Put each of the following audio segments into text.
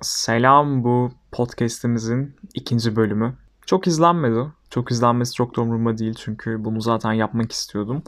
Selam bu podcast'imizin ikinci bölümü. Çok izlenmedi. Çok izlenmesi çok da umurumda değil çünkü bunu zaten yapmak istiyordum.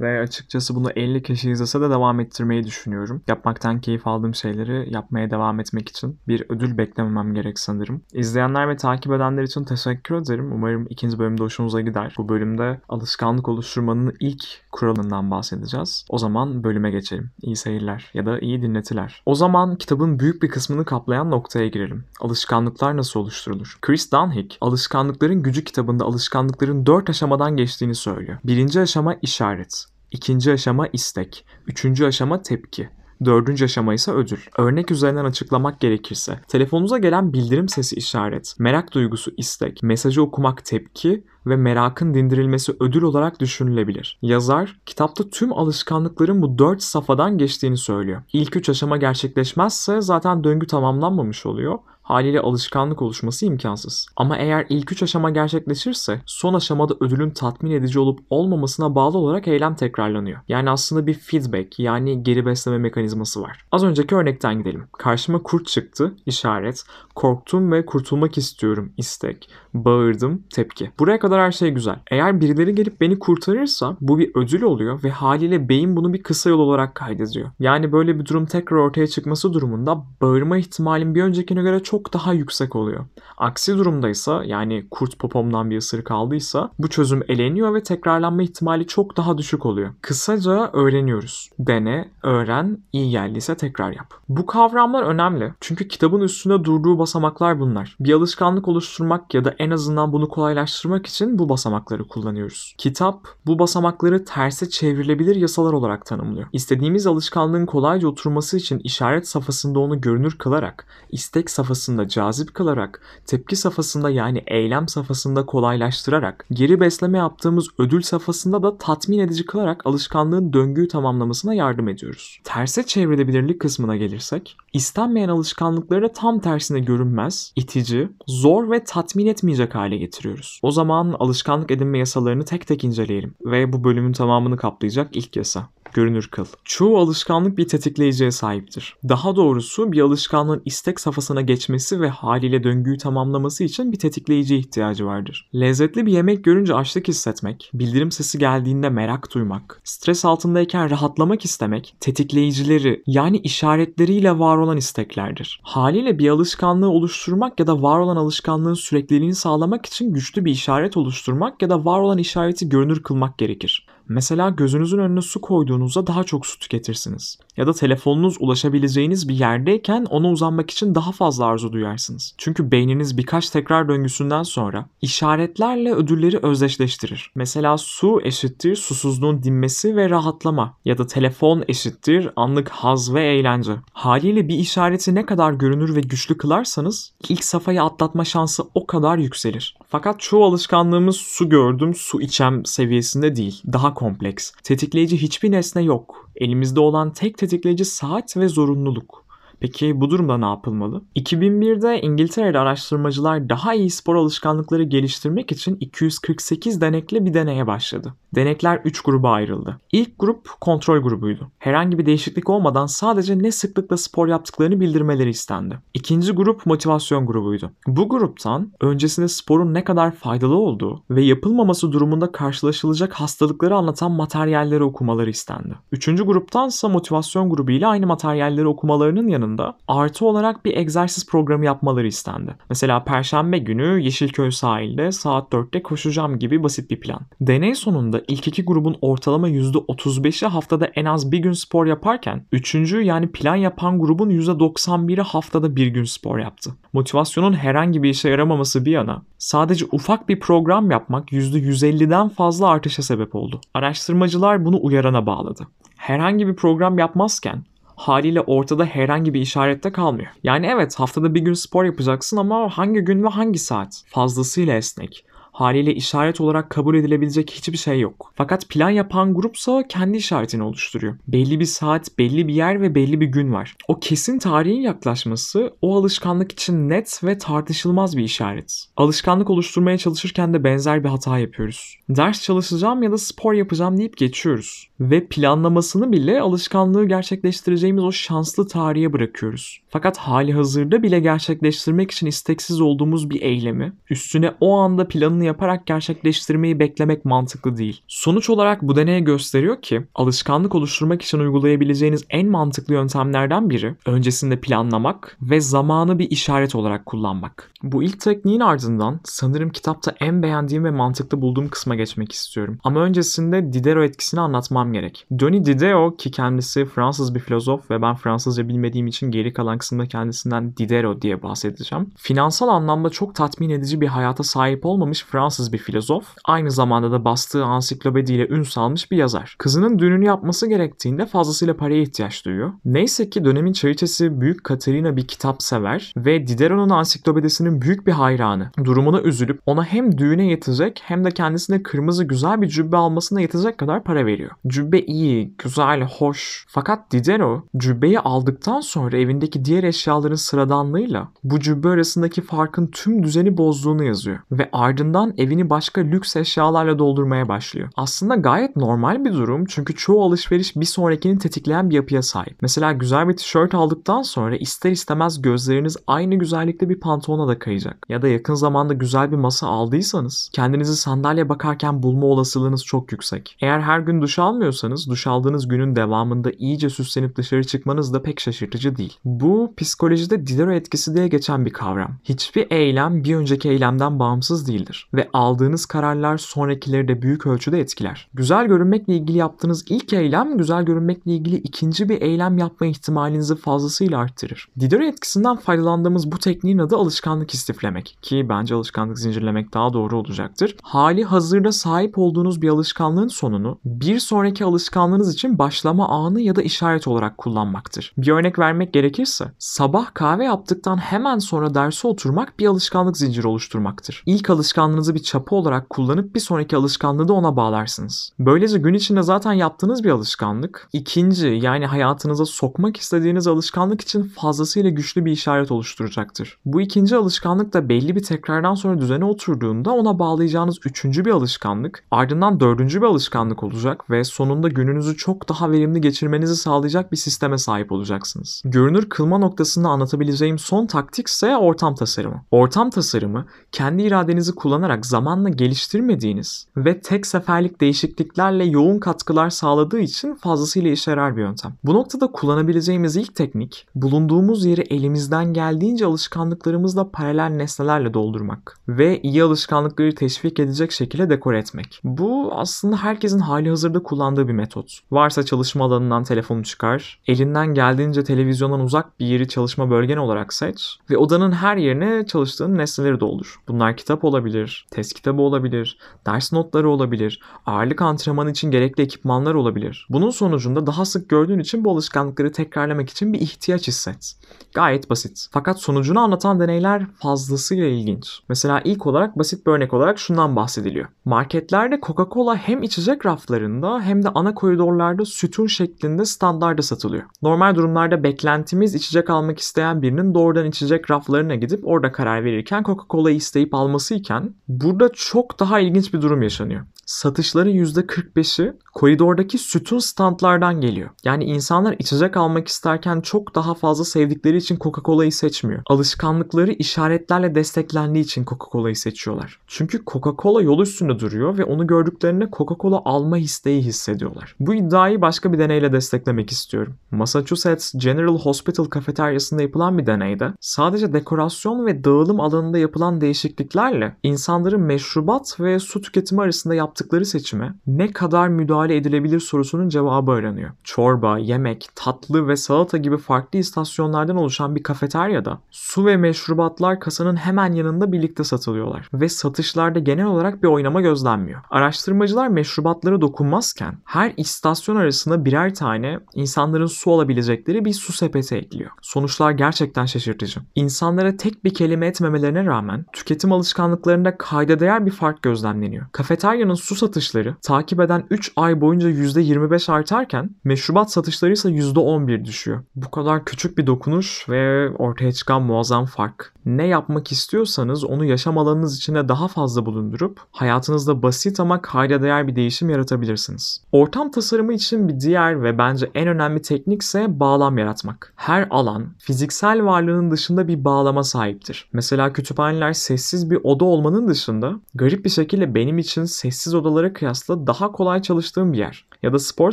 Ve açıkçası bunu 50 kişi izlese de devam ettirmeyi düşünüyorum. Yapmaktan keyif aldığım şeyleri yapmaya devam etmek için bir ödül beklememem gerek sanırım. İzleyenler ve takip edenler için teşekkür ederim. Umarım ikinci bölümde hoşunuza gider. Bu bölümde alışkanlık oluşturmanın ilk kuralından bahsedeceğiz. O zaman bölüme geçelim. İyi seyirler ya da iyi dinletiler. O zaman kitabın büyük bir kısmını kaplayan noktaya girelim. Alışkanlıklar nasıl oluşturulur? Chris Dunhick, Alışkanlıkların Gücü kitabında alışkanlıkların dört aşamadan geçtiğini söylüyor. Birinci aşama işaret. İkinci aşama istek. Üçüncü aşama tepki. Dördüncü aşama ise ödül. Örnek üzerinden açıklamak gerekirse, telefonunuza gelen bildirim sesi işaret, merak duygusu istek, mesajı okumak tepki ve merakın dindirilmesi ödül olarak düşünülebilir. Yazar, kitapta tüm alışkanlıkların bu dört safhadan geçtiğini söylüyor. İlk üç aşama gerçekleşmezse zaten döngü tamamlanmamış oluyor haliyle alışkanlık oluşması imkansız. Ama eğer ilk üç aşama gerçekleşirse son aşamada ödülün tatmin edici olup olmamasına bağlı olarak eylem tekrarlanıyor. Yani aslında bir feedback yani geri besleme mekanizması var. Az önceki örnekten gidelim. Karşıma kurt çıktı, işaret, korktum ve kurtulmak istiyorum, istek, bağırdım, tepki. Buraya kadar her şey güzel. Eğer birileri gelip beni kurtarırsa bu bir ödül oluyor ve haliyle beyin bunu bir kısa yol olarak kaydediyor. Yani böyle bir durum tekrar ortaya çıkması durumunda bağırma ihtimalim bir öncekine göre çok çok daha yüksek oluyor. Aksi durumdaysa yani kurt popomdan bir ısırık aldıysa bu çözüm eleniyor ve tekrarlanma ihtimali çok daha düşük oluyor. Kısaca öğreniyoruz. Dene, öğren, iyi geldiyse tekrar yap. Bu kavramlar önemli çünkü kitabın üstünde durduğu basamaklar bunlar. Bir alışkanlık oluşturmak ya da en azından bunu kolaylaştırmak için bu basamakları kullanıyoruz. Kitap bu basamakları terse çevrilebilir yasalar olarak tanımlıyor. İstediğimiz alışkanlığın kolayca oturması için işaret safhasında onu görünür kılarak, istek safhasında safhasında cazip kılarak, tepki safhasında yani eylem safhasında kolaylaştırarak, geri besleme yaptığımız ödül safhasında da tatmin edici kılarak alışkanlığın döngüyü tamamlamasına yardım ediyoruz. Terse çevrilebilirlik kısmına gelirsek, istenmeyen alışkanlıkları tam tersine görünmez, itici, zor ve tatmin etmeyecek hale getiriyoruz. O zaman alışkanlık edinme yasalarını tek tek inceleyelim ve bu bölümün tamamını kaplayacak ilk yasa görünür kıl. Çoğu alışkanlık bir tetikleyiciye sahiptir. Daha doğrusu bir alışkanlığın istek safhasına geçmesi ve haliyle döngüyü tamamlaması için bir tetikleyiciye ihtiyacı vardır. Lezzetli bir yemek görünce açlık hissetmek, bildirim sesi geldiğinde merak duymak, stres altındayken rahatlamak istemek, tetikleyicileri yani işaretleriyle var olan isteklerdir. Haliyle bir alışkanlığı oluşturmak ya da var olan alışkanlığın sürekliliğini sağlamak için güçlü bir işaret oluşturmak ya da var olan işareti görünür kılmak gerekir. Mesela gözünüzün önüne su koyduğunuzda daha çok su tüketirsiniz. Ya da telefonunuz ulaşabileceğiniz bir yerdeyken ona uzanmak için daha fazla arzu duyarsınız. Çünkü beyniniz birkaç tekrar döngüsünden sonra işaretlerle ödülleri özdeşleştirir. Mesela su eşittir susuzluğun dinmesi ve rahatlama ya da telefon eşittir anlık haz ve eğlence. Haliyle bir işareti ne kadar görünür ve güçlü kılarsanız ilk safhayı atlatma şansı o kadar yükselir. Fakat çoğu alışkanlığımız su gördüm, su içem seviyesinde değil. Daha kompleks. Tetikleyici hiçbir nesne yok. Elimizde olan tek tetikleyici saat ve zorunluluk. Peki bu durumda ne yapılmalı? 2001'de İngiltere'de araştırmacılar daha iyi spor alışkanlıkları geliştirmek için 248 denekle bir deneye başladı. Denekler 3 gruba ayrıldı. İlk grup kontrol grubuydu. Herhangi bir değişiklik olmadan sadece ne sıklıkla spor yaptıklarını bildirmeleri istendi. İkinci grup motivasyon grubuydu. Bu gruptan öncesinde sporun ne kadar faydalı olduğu ve yapılmaması durumunda karşılaşılacak hastalıkları anlatan materyalleri okumaları istendi. Üçüncü gruptansa motivasyon grubu ile aynı materyalleri okumalarının yanında artı olarak bir egzersiz programı yapmaları istendi. Mesela perşembe günü Yeşilköy sahilde saat 4'te koşacağım gibi basit bir plan. Deney sonunda da ilk iki grubun ortalama %35'i haftada en az bir gün spor yaparken üçüncü yani plan yapan grubun %91'i haftada bir gün spor yaptı. Motivasyonun herhangi bir işe yaramaması bir yana sadece ufak bir program yapmak %150'den fazla artışa sebep oldu. Araştırmacılar bunu uyarana bağladı. Herhangi bir program yapmazken haliyle ortada herhangi bir işarette kalmıyor. Yani evet haftada bir gün spor yapacaksın ama hangi gün ve hangi saat? Fazlasıyla esnek Haliyle işaret olarak kabul edilebilecek hiçbir şey yok. Fakat plan yapan grupsa kendi işaretini oluşturuyor. Belli bir saat, belli bir yer ve belli bir gün var. O kesin tarihin yaklaşması o alışkanlık için net ve tartışılmaz bir işaret. Alışkanlık oluşturmaya çalışırken de benzer bir hata yapıyoruz. Ders çalışacağım ya da spor yapacağım deyip geçiyoruz. Ve planlamasını bile alışkanlığı gerçekleştireceğimiz o şanslı tarihe bırakıyoruz. Fakat hali hazırda bile gerçekleştirmek için isteksiz olduğumuz bir eylemi üstüne o anda planını yaparak gerçekleştirmeyi beklemek mantıklı değil. Sonuç olarak bu deney gösteriyor ki alışkanlık oluşturmak için uygulayabileceğiniz en mantıklı yöntemlerden biri öncesinde planlamak ve zamanı bir işaret olarak kullanmak. Bu ilk tekniğin ardından sanırım kitapta en beğendiğim ve mantıklı bulduğum kısma geçmek istiyorum. Ama öncesinde Diderot etkisini anlatmam gerek. Denis Diderot ki kendisi Fransız bir filozof ve ben Fransızca bilmediğim için geri kalan kısımda kendisinden Diderot diye bahsedeceğim. Finansal anlamda çok tatmin edici bir hayata sahip olmamış Fransız bir filozof. Aynı zamanda da bastığı ansiklopediyle ün salmış bir yazar. Kızının düğününü yapması gerektiğinde fazlasıyla paraya ihtiyaç duyuyor. Neyse ki dönemin çariçesi Büyük Katerina bir kitap sever ve Diderot'un ansiklopedisinin büyük bir hayranı. Durumuna üzülüp ona hem düğüne yetecek hem de kendisine kırmızı güzel bir cübbe almasına yetecek kadar para veriyor. Cübbe iyi, güzel, hoş. Fakat Diderot cübbeyi aldıktan sonra evindeki diğer eşyaların sıradanlığıyla bu cübbe arasındaki farkın tüm düzeni bozduğunu yazıyor. Ve ardından evini başka lüks eşyalarla doldurmaya başlıyor. Aslında gayet normal bir durum çünkü çoğu alışveriş bir sonrakini tetikleyen bir yapıya sahip. Mesela güzel bir tişört aldıktan sonra ister istemez gözleriniz aynı güzellikte bir pantolona da kayacak. Ya da yakın zamanda güzel bir masa aldıysanız kendinizi sandalye bakarken bulma olasılığınız çok yüksek. Eğer her gün duş almıyorsanız duş aldığınız günün devamında iyice süslenip dışarı çıkmanız da pek şaşırtıcı değil. Bu psikolojide Diderot etkisi diye geçen bir kavram. Hiçbir eylem bir önceki eylemden bağımsız değildir ve aldığınız kararlar sonrakileri de büyük ölçüde etkiler. Güzel görünmekle ilgili yaptığınız ilk eylem güzel görünmekle ilgili ikinci bir eylem yapma ihtimalinizi fazlasıyla arttırır. Diderot etkisinden faydalandığımız bu tekniğin adı alışkanlık istiflemek ki bence alışkanlık zincirlemek daha doğru olacaktır. Hali hazırda sahip olduğunuz bir alışkanlığın sonunu bir sonraki alışkanlığınız için başlama anı ya da işaret olarak kullanmaktır. Bir örnek vermek gerekirse sabah kahve yaptıktan hemen sonra derse oturmak bir alışkanlık zinciri oluşturmaktır. İlk alışkanlığınızı bir çapa olarak kullanıp bir sonraki alışkanlığı da ona bağlarsınız. Böylece gün içinde zaten yaptığınız bir alışkanlık ikinci yani hayatınıza sokmak istediğiniz alışkanlık için fazlasıyla güçlü bir işaret oluşturacaktır. Bu ikinci alışkanlık da belli bir tekrardan sonra düzene oturduğunda ona bağlayacağınız üçüncü bir alışkanlık ardından dördüncü bir alışkanlık olacak ve sonunda gününüzü çok daha verimli geçirmenizi sağlayacak bir sisteme sahip olacaksınız. Görünür kılma noktasında anlatabileceğim son taktik ise ortam tasarımı. Ortam tasarımı kendi iradenizi kullanarak zamanla geliştirmediğiniz ve tek seferlik değişikliklerle yoğun katkılar sağladığı için fazlasıyla işe yarar bir yöntem. Bu noktada kullanabileceğimiz ilk teknik bulunduğumuz yeri elimizden geldiğince alışkanlıklarımızla paralel nesnelerle doldurmak ve iyi alışkanlıkları teşvik edecek şekilde dekore etmek. Bu aslında herkesin hali hazırda kullandığı bir metot. Varsa çalışma alanından telefonu çıkar, elinden geldiğince televizyondan uzak bir yeri çalışma bölgen olarak seç ve odanın her yerine çalıştığın nesneleri doldur. Bunlar kitap olabilir, test kitabı olabilir, ders notları olabilir, ağırlık antrenmanı için gerekli ekipmanlar olabilir. Bunun sonucunda daha sık gördüğün için bu alışkanlıkları tekrarlamak için bir ihtiyaç hisset. Gayet basit. Fakat sonucunu anlatan deneyler fazlasıyla ilginç. Mesela ilk olarak basit bir örnek olarak şundan bahsediliyor. Marketlerde Coca-Cola hem içecek raflarında hem de ana koridorlarda sütun şeklinde standarda satılıyor. Normal durumlarda beklentimiz içecek almak isteyen birinin doğrudan içecek raflarına gidip orada karar verirken Coca-Cola'yı isteyip alması iken burada çok daha ilginç bir durum yaşanıyor. Satışların %45'i koridordaki sütun standlardan geliyor. Yani insanlar içecek almak isterken çok daha fazla sevdikleri için Coca-Cola'yı seçmiyor. Alışkanlıkları işaretlerle desteklendiği için Coca-Cola'yı seçiyorlar. Çünkü Coca-Cola yol üstünde duruyor ve onu gördüklerinde Coca-Cola alma isteği hissediyorlar. Bu iddiayı başka bir deneyle desteklemek istiyorum. Massachusetts General Hospital kafeteryasında yapılan bir deneyde sadece dekorasyon ve dağılım alanında yapılan değişikliklerle insanların meşrubat ve su tüketimi arasında yaptığı yaptıkları seçime ne kadar müdahale edilebilir sorusunun cevabı aranıyor. Çorba, yemek, tatlı ve salata gibi farklı istasyonlardan oluşan bir kafeteryada su ve meşrubatlar kasanın hemen yanında birlikte satılıyorlar ve satışlarda genel olarak bir oynama gözlenmiyor. Araştırmacılar meşrubatlara dokunmazken her istasyon arasında birer tane insanların su alabilecekleri bir su sepeti ekliyor. Sonuçlar gerçekten şaşırtıcı. İnsanlara tek bir kelime etmemelerine rağmen tüketim alışkanlıklarında kayda değer bir fark gözlemleniyor. Kafeteryanın su satışları takip eden 3 ay boyunca %25 artarken meşrubat satışları ise %11 düşüyor. Bu kadar küçük bir dokunuş ve ortaya çıkan muazzam fark. Ne yapmak istiyorsanız onu yaşam alanınız içinde daha fazla bulundurup hayatınızda basit ama kayda değer bir değişim yaratabilirsiniz. Ortam tasarımı için bir diğer ve bence en önemli teknik ise bağlam yaratmak. Her alan fiziksel varlığının dışında bir bağlama sahiptir. Mesela kütüphaneler sessiz bir oda olmanın dışında garip bir şekilde benim için sessiz odalara kıyasla daha kolay çalıştığım bir yer. Ya da spor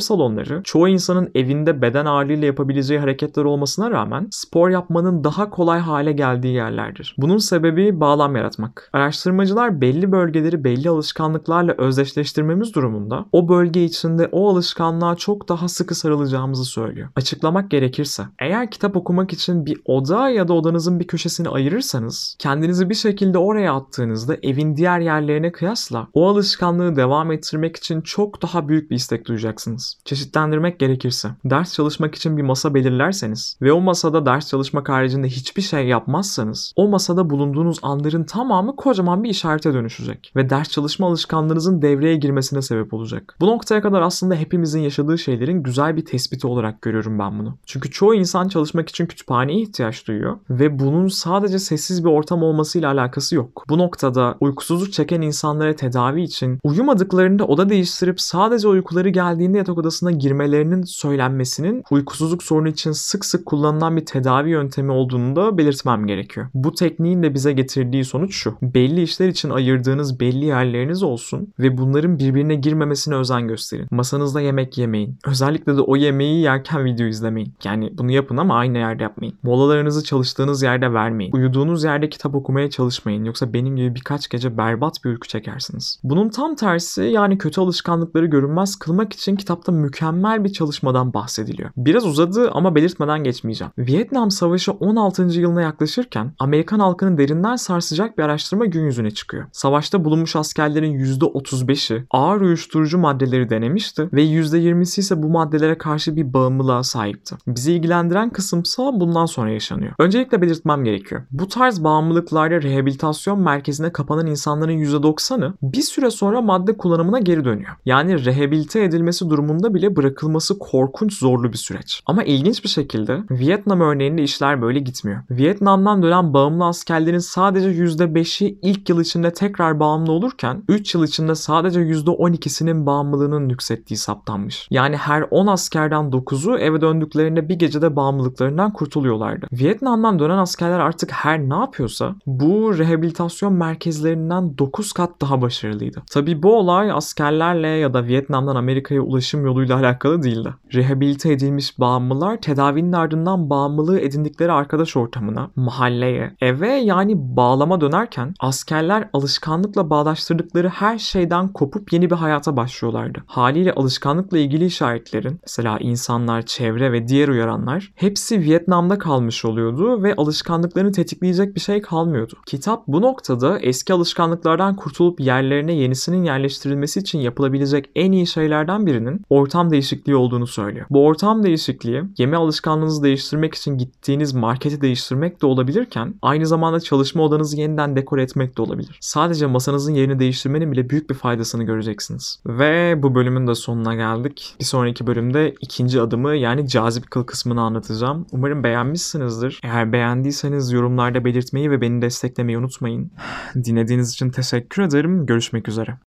salonları çoğu insanın evinde beden ağırlığıyla yapabileceği hareketler olmasına rağmen spor yapmanın daha kolay hale geldiği yerlerdir. Bunun sebebi bağlam yaratmak. Araştırmacılar belli bölgeleri belli alışkanlıklarla özdeşleştirmemiz durumunda o bölge içinde o alışkanlığa çok daha sıkı sarılacağımızı söylüyor. Açıklamak gerekirse eğer kitap okumak için bir oda ya da odanızın bir köşesini ayırırsanız kendinizi bir şekilde oraya attığınızda evin diğer yerlerine kıyasla o alışkanlığı devam ettirmek için çok daha büyük bir istek duyacaksınız. Çeşitlendirmek gerekirse ders çalışmak için bir masa belirlerseniz ve o masada ders çalışmak haricinde hiçbir şey yapmazsanız o masada bulunduğunuz anların tamamı kocaman bir işarete dönüşecek ve ders çalışma alışkanlığınızın devreye girmesine sebep olacak. Bu noktaya kadar aslında hepimizin yaşadığı şeylerin güzel bir tespiti olarak görüyorum ben bunu. Çünkü çoğu insan çalışmak için kütüphaneye ihtiyaç duyuyor ve bunun sadece sessiz bir ortam olmasıyla alakası yok. Bu noktada uykusuzluk çeken insanlara tedavi için uyumadıklarında oda değiştirip sadece uykuları geldiğinde yatak odasına girmelerinin söylenmesinin uykusuzluk sorunu için sık sık kullanılan bir tedavi yöntemi olduğunu da belirtmem gerekiyor. Bu tekniğin de bize getirdiği sonuç şu. Belli işler için ayırdığınız belli yerleriniz olsun ve bunların birbirine girmemesine özen gösterin. Masanızda yemek yemeyin. Özellikle de o yemeği yerken video izlemeyin. Yani bunu yapın ama aynı yerde yapmayın. Molalarınızı çalıştığınız yerde vermeyin. Uyuduğunuz yerde kitap okumaya çalışmayın. Yoksa benim gibi birkaç gece berbat bir uyku çekersiniz. Bunun tam tersi yani kötü alışkanlıkları görünmez kılmak için kitapta mükemmel bir çalışmadan bahsediliyor. Biraz uzadı ama belirtmeden geçmeyeceğim. Vietnam Savaşı 16. yılına yaklaşırken Amerikan halkını derinden sarsacak bir araştırma gün yüzüne çıkıyor. Savaşta bulunmuş askerlerin %35'i ağır uyuşturucu maddeleri denemişti ve %20'si ise bu maddelere karşı bir bağımlılığa sahipti. Bizi ilgilendiren kısımsa bundan sonra yaşanıyor. Öncelikle belirtmem gerekiyor. Bu tarz bağımlılıklarda rehabilitasyon merkezine kapanan insanların %90'ı bir süre sonra madde kullanımına geri dönüyor. Yani rehabilite edilmesi durumunda bile bırakılması korkunç zorlu bir süreç. Ama ilginç bir şekilde Vietnam örneğinde işler böyle gitmiyor. Vietnam'dan dönen bağımlı askerlerin sadece %5'i ilk yıl içinde tekrar bağımlı olurken 3 yıl içinde sadece %12'sinin bağımlılığının yükselttiği saptanmış. Yani her 10 askerden 9'u eve döndüklerinde bir gecede bağımlılıklarından kurtuluyorlardı. Vietnam'dan dönen askerler artık her ne yapıyorsa bu rehabilitasyon merkezlerinden 9 kat daha başarılıydı. Tabi bu olay askerlerle ya da Vietnam'dan Amerika'ya ulaşım yoluyla alakalı değildi. Rehabilite edilmiş bağımlılar tedavinin ardından bağımlılığı edindikleri arkadaş ortamına, mahalleye, eve yani bağlama dönerken askerler alışkanlıkla bağdaştırdıkları her şeyden kopup yeni bir hayata başlıyorlardı. Haliyle alışkanlıkla ilgili işaretlerin mesela insanlar, çevre ve diğer uyaranlar hepsi Vietnam'da kalmış oluyordu ve alışkanlıklarını tetikleyecek bir şey kalmıyordu. Kitap bu noktada eski alışkanlıklardan kurtulup yerlerine yenisinin yerleştirilmesi için yapılabilecek en iyi şeylerden birinin ortam değişikliği olduğunu söylüyor. Bu ortam değişikliği yeme alışkanlığınızı değiştirmek için gittiğiniz marketi değiştirmek de olabilirken aynı zamanda çalışma odanızı yeniden dekore etmek de olabilir. Sadece masanızın yerini değiştirmenin bile büyük bir faydasını göreceksiniz. Ve bu bölümün de sonuna geldik. Bir sonraki bölümde ikinci adımı yani cazip kıl kısmını anlatacağım. Umarım beğenmişsinizdir. Eğer beğendiyseniz yorumlarda belirtmeyi ve beni desteklemeyi unutmayın. Dinlediğiniz için teşekkür ederim. Görüşmek üzere.